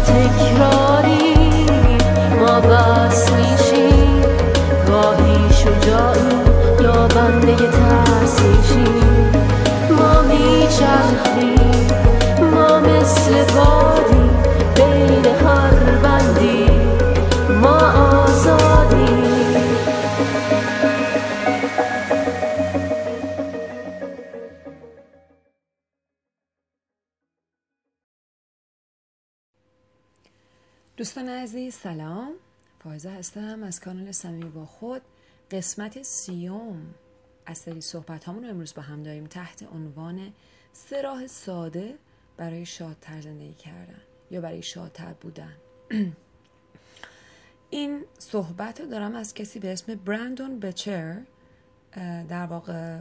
ما دوستان عزیز سلام. فایزه هستم از کانال صمیمی با خود. قسمت سیوم از سری صحبت رو امروز با هم داریم تحت عنوان سه ساده برای شادتر زندگی کردن یا برای شادتر بودن. این صحبت رو دارم از کسی به اسم برندون بچر در واقع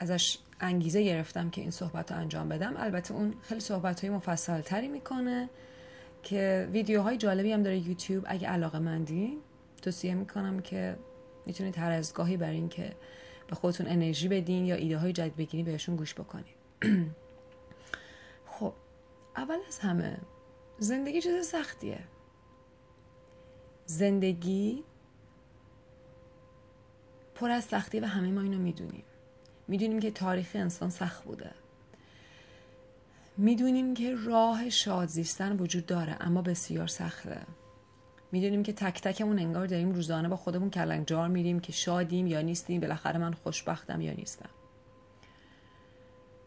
ازش انگیزه گرفتم که این صحبت رو انجام بدم. البته اون خیلی صحبت های مفصل تری می‌کنه. که ویدیوهای جالبی هم داره یوتیوب. اگه علاقه مندین توصیه می‌کنم که می‌تونید هر از گاهی برای این که به خودتون انرژی بدین یا ایده های جدید بگیرین بهشون گوش بکنید. خب اول از همه زندگی چیز سختیه. زندگی پر از سختی و همه ما اینو می‌دونیم. می‌دونیم که تاریخ انسان سخت بوده. می‌دونیم که راه شاد زیستن وجود داره اما بسیار سخته. می‌دونیم که تک تکمون انگار داریم روزانه با خودمون کلنجار میریم که شادیم یا نیستیم بالاخره من خوشبختم یا نیستم.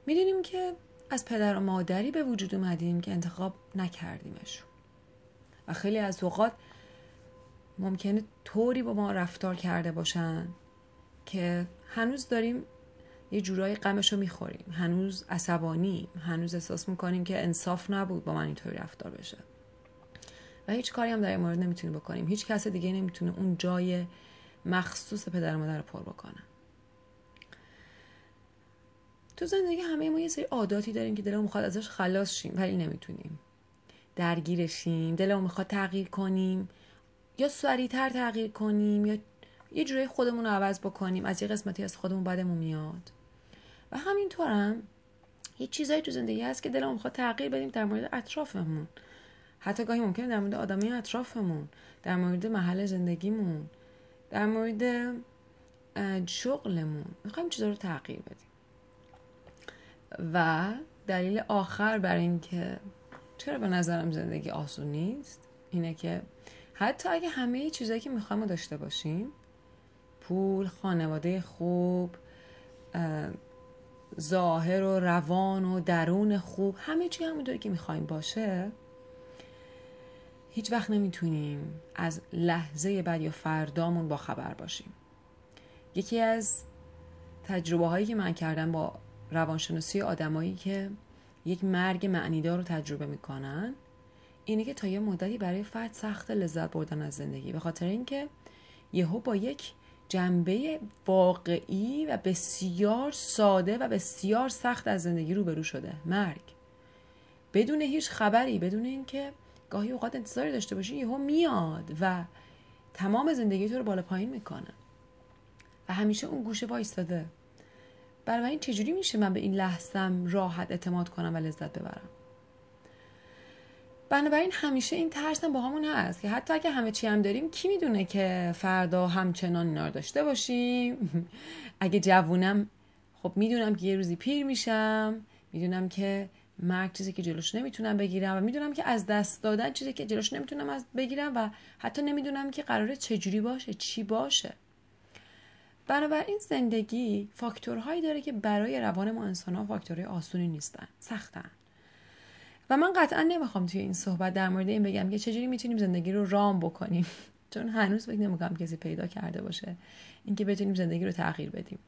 می‌دونیم که از پدر و مادری به وجود اومدیم که انتخاب نکردیمشون و خیلی از اوقات ممکنه طوری با ما رفتار کرده باشن که هنوز داریم یه جورایی غمش رو می‌خوریم. هنوز عصبانی هنوز احساس می‌کنیم که انصاف نبود با من اینطوری رفتار بشه. و هیچ کاری هم در این مورد نمی‌تونیم بکنیم. هیچ کس دیگه نمی‌تونه اون جای مخصوص پدر مادر رو پر بکنه. تو زندگی همه ما یه سری عاداتی داریم که دلمون می‌خواد ازش خلاص شیم ولی نمی‌تونیم. درگیرشیم دلمون می‌خواد تغییر کنیم. یا سریعتر تغییر کنیم یا یه جوری خودمون رو عوض بکنیم. از یه قسمتی از خودمون بدمون میاد. و همینطورم یه چیزایی تو زندگی هست که دلمون می‌خواد تغییر بدیم در مورد اطرافمون. حتی گاهی ممکنه در مورد آدمی اطرافمون در مورد محل زندگیمون در مورد شغلمون می‌خوایم چیزا رو تغییر بدیم. و دلیل آخر برای اینکه چرا به نظرم زندگی آسون نیست اینه که حتی اگه همه چیزایی که می‌خوایم داشته باشیم پول خانواده خوب ظاهر و روان و درون خوب همه چی همونطوری که می‌خوایم باشه. هیچ وقت نمی‌تونیم از لحظه بعد یا فردامون با خبر باشیم. یکی از تجربه هایی که من کردم با روانشناسی آدمایی که یک مرگ معنیدار رو تجربه می‌کنن اینه که تا یه مدتی برای فرد سخت لذت بردن از زندگی. به خاطر اینکه یهو با یک جنبه واقعی و بسیار ساده و بسیار سخت از زندگی روبرو شده. مرگ. بدون هیچ خبری بدون اینکه گاهی اوقات انتظاری داشته باشی یهو میاد و تمام زندگی تو رو بالا پایین می‌کنه. و همیشه اون گوشه وایستاده. بنابراین چجوری میشه من به این لحظم راحت اعتماد کنم و لذت ببرم؟ بنابراین همیشه این ترسم با همون هست که حتی اگه همه چی هم داریم کی می‌دونه که فردا همچنان اینا داشته باشیم؟ اگه جوونم خب می‌دونم که یه روزی پیر میشم می‌دونم که مرگ چیزی که جلوش نمی‌تونم بگیرم و می‌دونم که از دست دادن چیزی که جلوش نمی‌تونم از بگیرم و حتی نمی‌دونم که قراره چجوری باشه چی باشه. بنابراین زندگی فاکتورهایی داره که برای روان ما انسان ها فاکتورهای آسونی نیستن سختن. و من قطعا نمی‌خوام توی این صحبت در مورد این بگم که چجوری می‌تونیم زندگی رو رام بکنیم. چون هنوز فکر نمی‌کنم کسی پیدا کرده باشه اینکه بتونیم زندگی رو تغییر بدیم.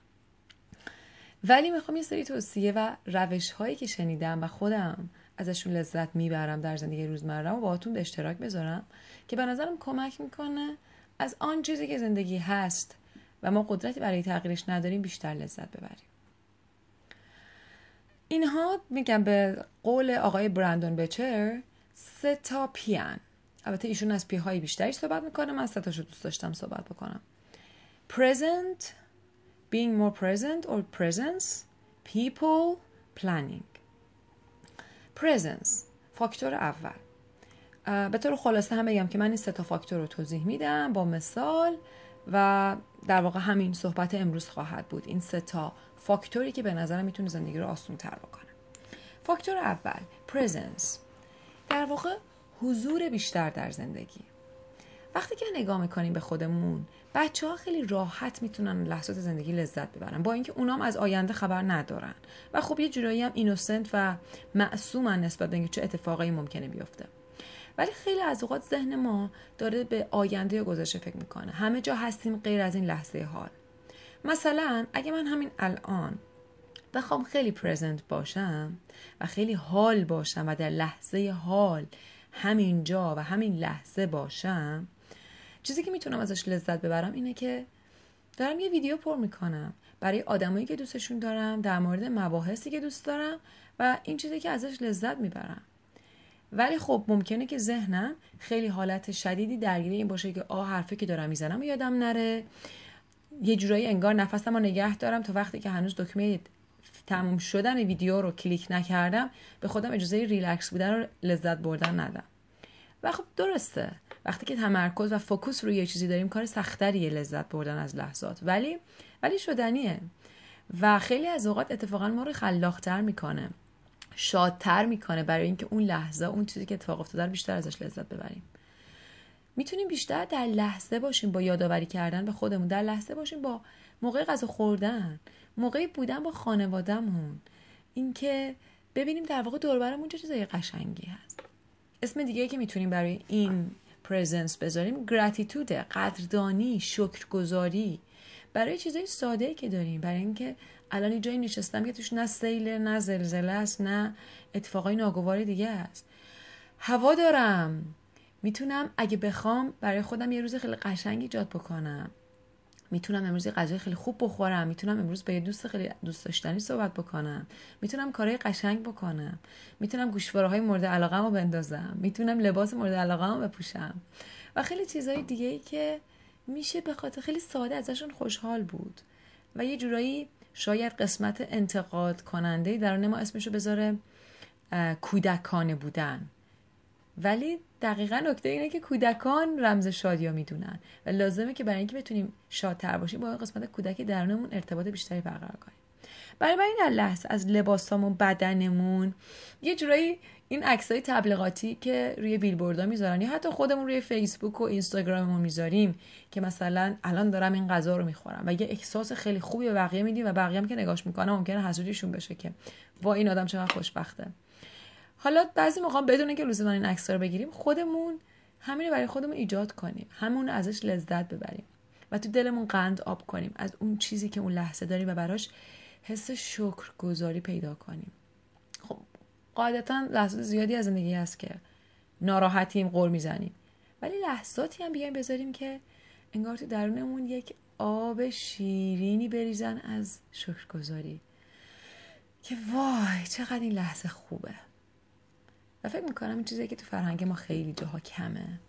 ولی می‌خوام یه سری توصیه و روش هایی که شنیدم و خودم ازشون لذت می‌برم در زندگی روزمره و باهاتون به اشتراک بذارم که به نظرم کمک می‌کنه از آن چیزی که زندگی هست و ما قدرتی برای تغییرش نداریم بیشتر لذت ببریم. اینها میگم به قول آقای برندون بچر سه تا پیان البته ایشون از پی های بیشتری صحبت می‌کنه من سه دوست داشتم صحبت بکنم. Present being more present or presence people planning. Presence فاکتور اول. به طور خلاصه هم بگم که من این سه تا فاکتور رو توضیح میدم با مثال و در واقع همین صحبت امروز خواهد بود. این سه تا فاکتوری که به نظرم می‌تونه زندگی رو آسون تر بکنه. فاکتور اول presence. در واقع حضور بیشتر در زندگی. وقتی که نگاه می‌کنیم به خودمون بچه ها خیلی راحت می‌تونن لحظات زندگی لذت ببرن با اینکه اونام از آینده خبر ندارن. و خب یه جورایی هم اینوسنت و معصومن نسبت به اینکه چه اتفاقایی ممکنه بیفته. ولی خیلی از اوقات ذهن ما داره به آینده یا گذشته فکر می‌کنه. همه جا هستیم غیر از این لحظه حال. مثلا اگه من همین الان بخوام خیلی پرزنت باشم و خیلی حال باشم و در لحظه حال همین جا و همین لحظه باشم چیزی که می‌تونم ازش لذت ببرم اینه که دارم یه ویدیو پر می‌کنم. برای آدمایی که دوستشون دارم در مورد مباحثی که دوست دارم و این چیزی که ازش لذت می‌برم. ولی خب ممکنه که ذهنم خیلی حالت شدیدی درگیر این باشه که آه حرفی که دارم می‌زنم یادم نره. یه جورایی انگار نفسم رو نگه دارم تا وقتی که هنوز دکمه تموم شدن ویدیو رو کلیک نکردم به خودم اجازه ریلکس بودن رو لذت بردن ندم. و خب درسته. وقتی که تمرکز و focus روی یه چیزی داریم کار سختریه لذت بردن از لحظات. ولی ولی شدنیه. و خیلی از اوقات اتفاقا ما رو خلاقتر می‌کنه. شادتر می‌کنه برای اینکه اون لحظه اون چیزی که اتفاق افتاده بیشتر ازش لذت ببریم. می‌تونیم بیشتر در لحظه باشیم با یادآوری کردن به خودمون در لحظه باشیم با موقع غذا خوردن موقعی بودن با خانوادهمون. اینکه ببینیم در واقع دور چه چیزای قشنگی هست. اسم دیگه که می‌تونیم برای این پرزنس بذاریم گراتیتوده قدردانی شکرگزاری. برای چیزای ساده که داریم برای اینکه الان جایی نشستم که توش نه سیل نه زلزله است نه اتفاقای ناگوار دیگه است. هوا دارم. می‌تونم اگه بخوام برای خودم یه روز خیلی قشنگ ایجاد بکنم. می‌تونم امروز غذای خیلی خوب بخورم. می‌تونم امروز با یه دوست خیلی دوست داشتنی صحبت بکنم. می‌تونم کارهای قشنگ بکنم. می‌تونم گوشواره های مورد علاقه رو بندازم. می‌تونم لباس مورد علاقه رو بپوشم. و خیلی چیزهای دیگه ای که میشه به خاطر خیلی ساده ازشون خوشحال بود. و یه جورایی شاید قسمت انتقاد کننده در ما اسمشو بذاره کودکانه بودن. ولی دقیقا نکته اینه که کودکان رمز شادی ها می‌دونن و لازمه که برای اینکه بتونیم شادتر باشیم با قسمت کودک درونمون ارتباط بیشتری برقرار کنیم. برای این در لحظه از لباسامون بدنمون یه جورایی این عکسای تبلیغاتی که روی بیلبوردها می‌ذارن یا حتی خودمون روی فیسبوک و اینستاگراممون می‌ذاریم که مثلا الان دارم این غذا رو می‌خورم و یه احساس خیلی خوبی به بقیه میدیم و بقیه هم که نگاش می‌کنه ممکنه حسودیشون بشه که وا این آدم چقدر خوشبخته. حالا بعضی موقع بدون که لزوما این عکس رو بگیریم خودمون همین برای خودمون ایجاد کنیم. همون ازش لذت ببریم و تو دلمون قند آب کنیم. از اون چیزی که اون لحظه داریم و براش حس شکرگزاری پیدا کنیم. خب قاعدتا لحظات زیادی از زندگی هست که ناراحتیم قر می‌زنیم. ولی لحظاتی هم بیایم بذاریم که انگار تو درونمون یک آب شیرینی بریزن از شکرگزاری. که وای چقدر این لحظه خوبه. و فکر می‌کنم این چیزی که تو فرهنگ ما خیلی جاها کمه.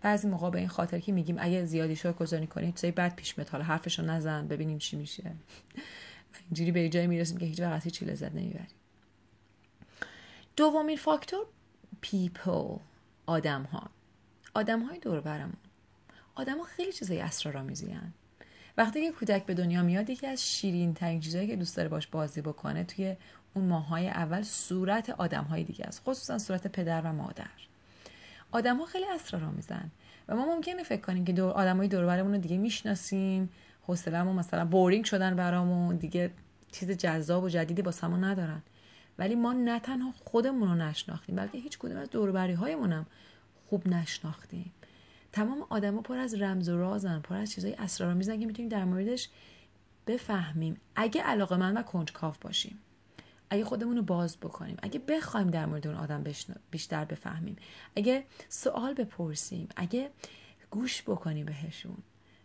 بعضی موقع به این خاطر که میگیم اگه زیادی شکر گذاری کنی چیزای بد پیش میاد. حالا حرفشو نزن ببینیم چی میشه. اینجوری به جایی می‌رسیم که هیچ وقت چی لذت نمی‌بریم. دومین فاکتور people آدم ها آدم های دور برمون. آدم ها خیلی چیزای اسرارآمیزی هن. وقتی که کودک به دنیا میاد یکی از شیرین ترین چیزایی که دوست داره باش بازی بکنه توی اون ماهای اول صورت آدم های دیگه است خصوصا صورت پدر و مادر. آدم ها خیلی اسرارآمیزن و ما ممکنه فکر کنیم که دور آدم های دور رو دیگه می‌شناسیم حوصله‌مون مثلا بورینگ شدن برامون دیگه چیز جذاب و جدیدی با سمون ندارن. ولی ما نه تنها خودمون رو نشناختیم بلکه هیچ کدوم از دوروبری هایمون هم خوب نشناختیم. تمام آدما پر از رمز و رازن پر از چیزای اسرارآمیزن که می‌تونیم در موردش بفهمیم. اگه علاقه من و کنجکاو باشیم. اگه خودمون رو باز بکنیم اگه بخوایم در مورد اون آدم بیشتر بفهمیم. اگه سوال بپرسیم اگه گوش بکنیم بهشون.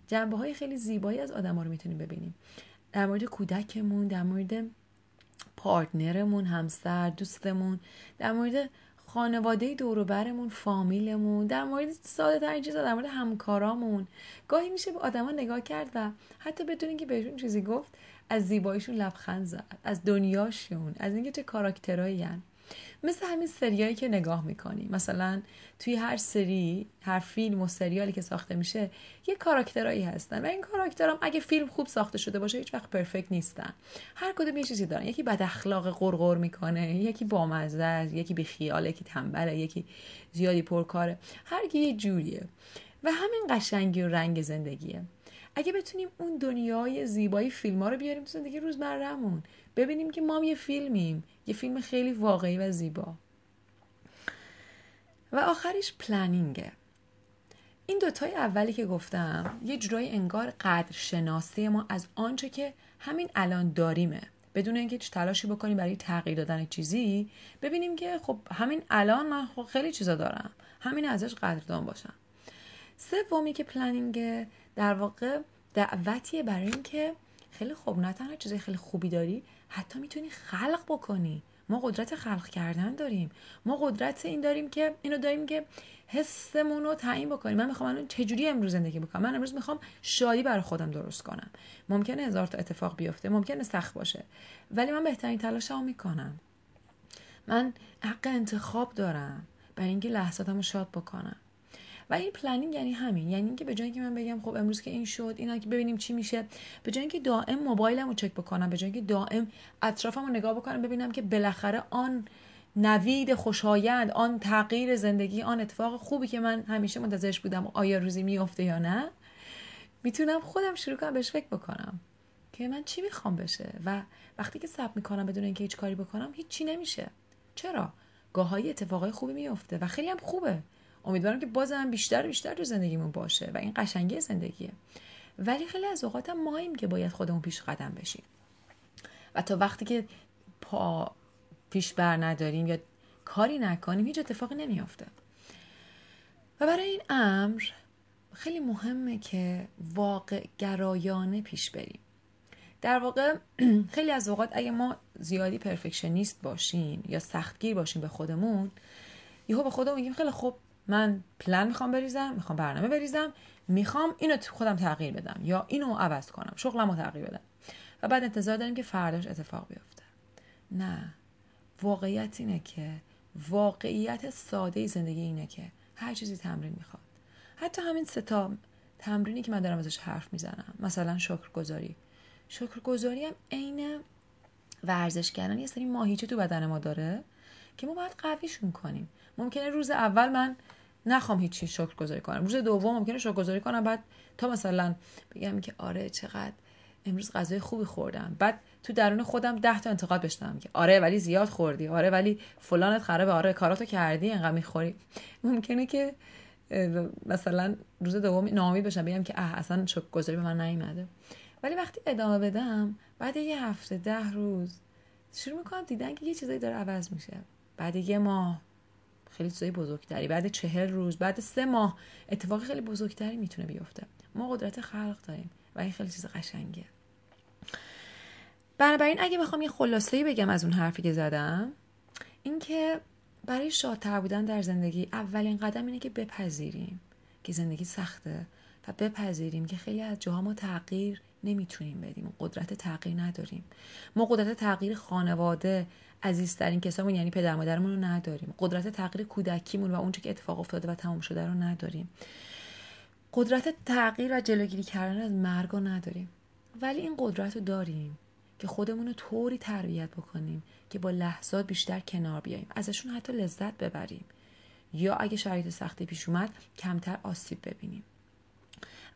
جنبه های خیلی زیبایی از آدم ها رو می‌تونیم ببینیم. در مورد کودکمون در مورد پارتنرمون همسر دوستمون در مورد خانواده دوروبرمون فامیلمون در مورد ساده ترین چیزا در مورد همکارامون. گاهی میشه به آدما نگاه کرد و حتی بدون اینکه بهشون چیزی گفت از زیباییشون لبخند زد از دنیاشون از اینکه چه کاراکترایی. مثل همین سریایی که نگاه می‌کنی. مثلا توی هر سری هر فیلم و سریالی که ساخته میشه یه کاراکترایی هستن. و این کاراکترام اگه فیلم خوب ساخته شده باشه هیچ وقت پرفکت نیستن. هر کدوم یه چیزی دارن. یکی بد اخلاق قرقر می‌کنه یکی بامزه یکی بیخیال یکی تنبله یکی زیادی پرکاره. هر کی یه جوریه. و همین قشنگی و رنگ زندگیه. اگه بتونیم اون دنیای زیبایی فیلم ها رو بیاریم تو زندگی روزمرهمون ببینیم که ما یه فیلمیم یه فیلم خیلی واقعی و زیبا. و آخرش پلنینگه. این دوتای اولی که گفتم یه جورایی انگار قدر شناسی ما از آنچه که همین الان داریمه. بدون اینکه هیچ تلاشی بکنیم برای تغییر دادن چیزی ببینیم که خب همین الان من خب خیلی چیزا دارم. همین ازش قدردان باشم. سومی که پلنینگ در واقع دعوتیه برای اینکه خیلی خوب نه تنها چیزای خیلی خوبی داری حتی می‌تونی خلق بکنی. ما قدرت خلق کردن داریم. ما قدرت این داریم که اینو داریم که حسمون رو تعیین بکنیم. من می‌خوام الان چجوری امروز زندگی بکنم؟ من امروز می‌خوام شادی برای خودم درست کنم. ممکنه هزار تا اتفاق بیفته ممکنه سخت باشه ولی من بهترین تلاشمو می‌کنم. من حق انتخاب دارم برای اینکه لحظاتمو شاد بکنم. و این پلنینگ یعنی همین یعنی اینکه به جای اینکه من بگم خب امروز که این شد اینا که ببینیم چی میشه به جای اینکه دائم موبایلم رو چک بکنم به جای اینکه دائم اطرافم رو نگاه بکنم ببینم که بالاخره آن نوید خوشایند آن تغییر زندگی آن اتفاق خوبی که من همیشه منتظرش بودم آیا روزی میفته یا نه می‌تونم خودم شروع کنم بهش فکر بکنم که من چی می‌خوام بشه و وقتی که ثبت می‌کنم بدون اینکه هیچ کاری بکنم هیچ چی نمیشه. چرا؟ گاهایی اتفاقای خوبی میفته و خیلی هم خوبه. امیدوارم که بازم بیشتر بیشتر تو زندگیمون باشه و این قشنگی زندگیه. ولی خیلی از اوقات هم ماییم که باید خودمون پیش قدم بشیم. و تا وقتی که پا پیش بر نداریم یا کاری نکنیم هیچ اتفاقی نمیافته. و برای این امر خیلی مهمه که واقع گرایانه پیش بریم. در واقع خیلی از اوقات اگه ما زیادی پرفکشنیست باشیم یا سختگیر باشیم به خودمون یهو به خودمون میگیم خیلی خوب من پلن می‌خوام بریزم می‌خوام برنامه بریزم می‌خوام اینو خودم تغییر بدم یا اینو عوض کنم شغلمو تغییر بدم. و بعد انتظار داریم که فرداش اتفاق بیفته. نه واقعیت اینه که واقعیت ساده زندگی اینه که هر چیزی تمرین می‌خواد. حتی همین ستا تمرینی که من دارم ازش حرف می‌زنم مثلا شکرگزاری. شکرگزاری هم عین ورزش کردن یه سری ماهیچه تو بدن ما داره که ما باید قویشون کنیم. ممکنه روز اول من نخوام هیچی شکر گذاری کنم. روز دوم ممکنه شکر گذاری کنم بعد تا مثلا بگم که آره چقدر امروز غذای خوبی خوردم. بعد تو درون خودم ده تا انتقاد بشنم که آره ولی زیاد خوردی آره ولی فلانت خرابه آره کاراتو کردی انقدر می‌خوری. ممکنه که مثلا روز دوم نامی بشم بگم که اه اصلا شکر گذاری به من نیومده. ولی وقتی ادامه بدم بعد یه هفته ده روز شروع می‌کنم دیدن که یه چیزایی داره عوض میشه. بعد یه ماه خیلی چیزای بزرگتری. بعد چهل روز بعد سه ماه. اتفاق خیلی بزرگتری می‌تونه بیفته. ما قدرت خلق داریم و این خیلی چیز قشنگیه. بنابراین اگه بخوام یه خلاصه بگم از اون حرفی که زدم اینکه برای شادتر بودن در زندگی اولین قدم اینه که بپذیریم که زندگی سخته و بپذیریم که خیلی از جاها ما تغییر نمی‌تونیم بدیم قدرت تغییر نداریم. ما قدرت تغییر خانواده عزیزترین کسامون یعنی پدر مادرمون رو نداریم. قدرت تغییر کودکیمون و اونچه که اتفاق افتاده و تمام شده رو نداریم. قدرت تغییر و جلوگیری کردن از مرگ رو نداریم. ولی این قدرت رو داریم که خودمون رو طوری تربیت بکنیم که با لحظات بیشتر کنار بیاییم. ازشون حتی لذت ببریم. یا اگه شرایط سختی پیش اومد کمتر آسیب ببینیم.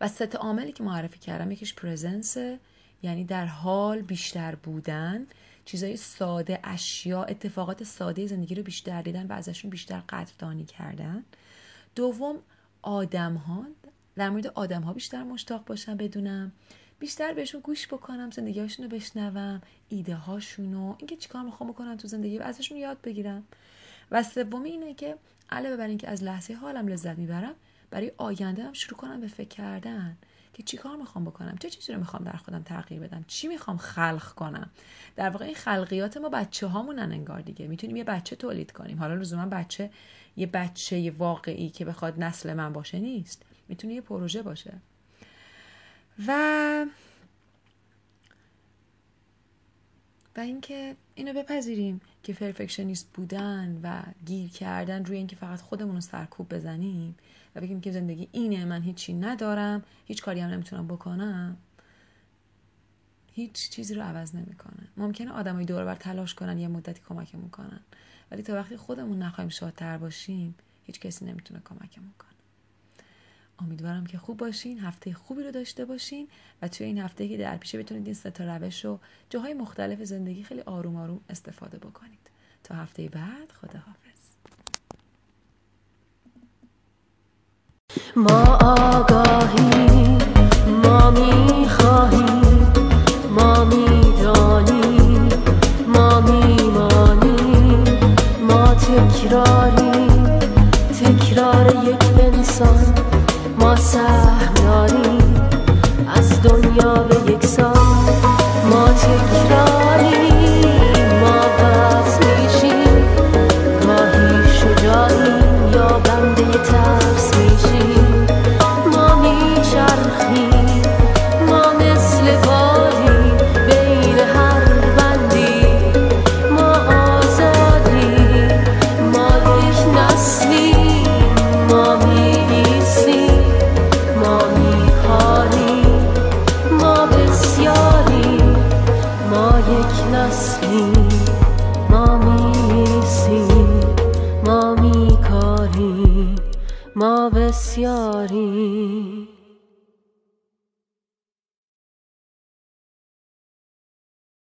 و ست عاملی که معرفی کردم یکیش پرزنس یعنی در حال بیشتر بودن. چیزای ساده اشیا اتفاقات ساده زندگی رو بیشتر دیدن و ازشون بیشتر قدردانی کردن. دوم آدم ها در مورد آدم ها بیشتر مشتاق باشم بدونم. بیشتر بهشون گوش بکنم زندگی رو بشنوم ایده هاشون اینکه چیکار می‌خوام بکنم تو زندگی و ازشون یاد بگیرم. و سومی اینه که علاوه بر اینکه از لحظه حالم لذت می‌برم برای آینده هم شروع کنم به فکر کردن که چی کار می‌خوام بکنم؟ چه چیزی رو می‌خوام در خودم تغییر بدم؟ چی می‌خوام خلق کنم؟ در واقع این خلقیات ما بچه هامونن انگار دیگه. می‌تونیم یه بچه تولید کنیم. حالا لزوما بچه یه بچه واقعی که بخواد نسل من باشه نیست. می‌تونه یه پروژه باشه. و و اینکه اینو بپذیریم که پرفکشنیست بودن و گیر کردن روی اینکه فقط خودمون رو سرکوب بزنیم و بگیم که زندگی اینه من هیچی ندارم هیچ کاری هم نمی‌تونم بکنم هیچ چیزی رو عوض نمی‌کنه. ممکنه آدمای دور بر تلاش کنن یه مدتی کمکمون کنن ولی تا وقتی خودمون نخواهیم شادتر باشیم هیچ کسی نمی‌تونه کمکمون کنه. امیدوارم که خوب باشین هفته خوبی رو داشته باشین و توی این هفته که در پیشه بتونید این ستا روش رو جاهای مختلف زندگی خیلی آروم آروم استفاده بکنید. تا هفته بعد خداحافظ. ما آگاهی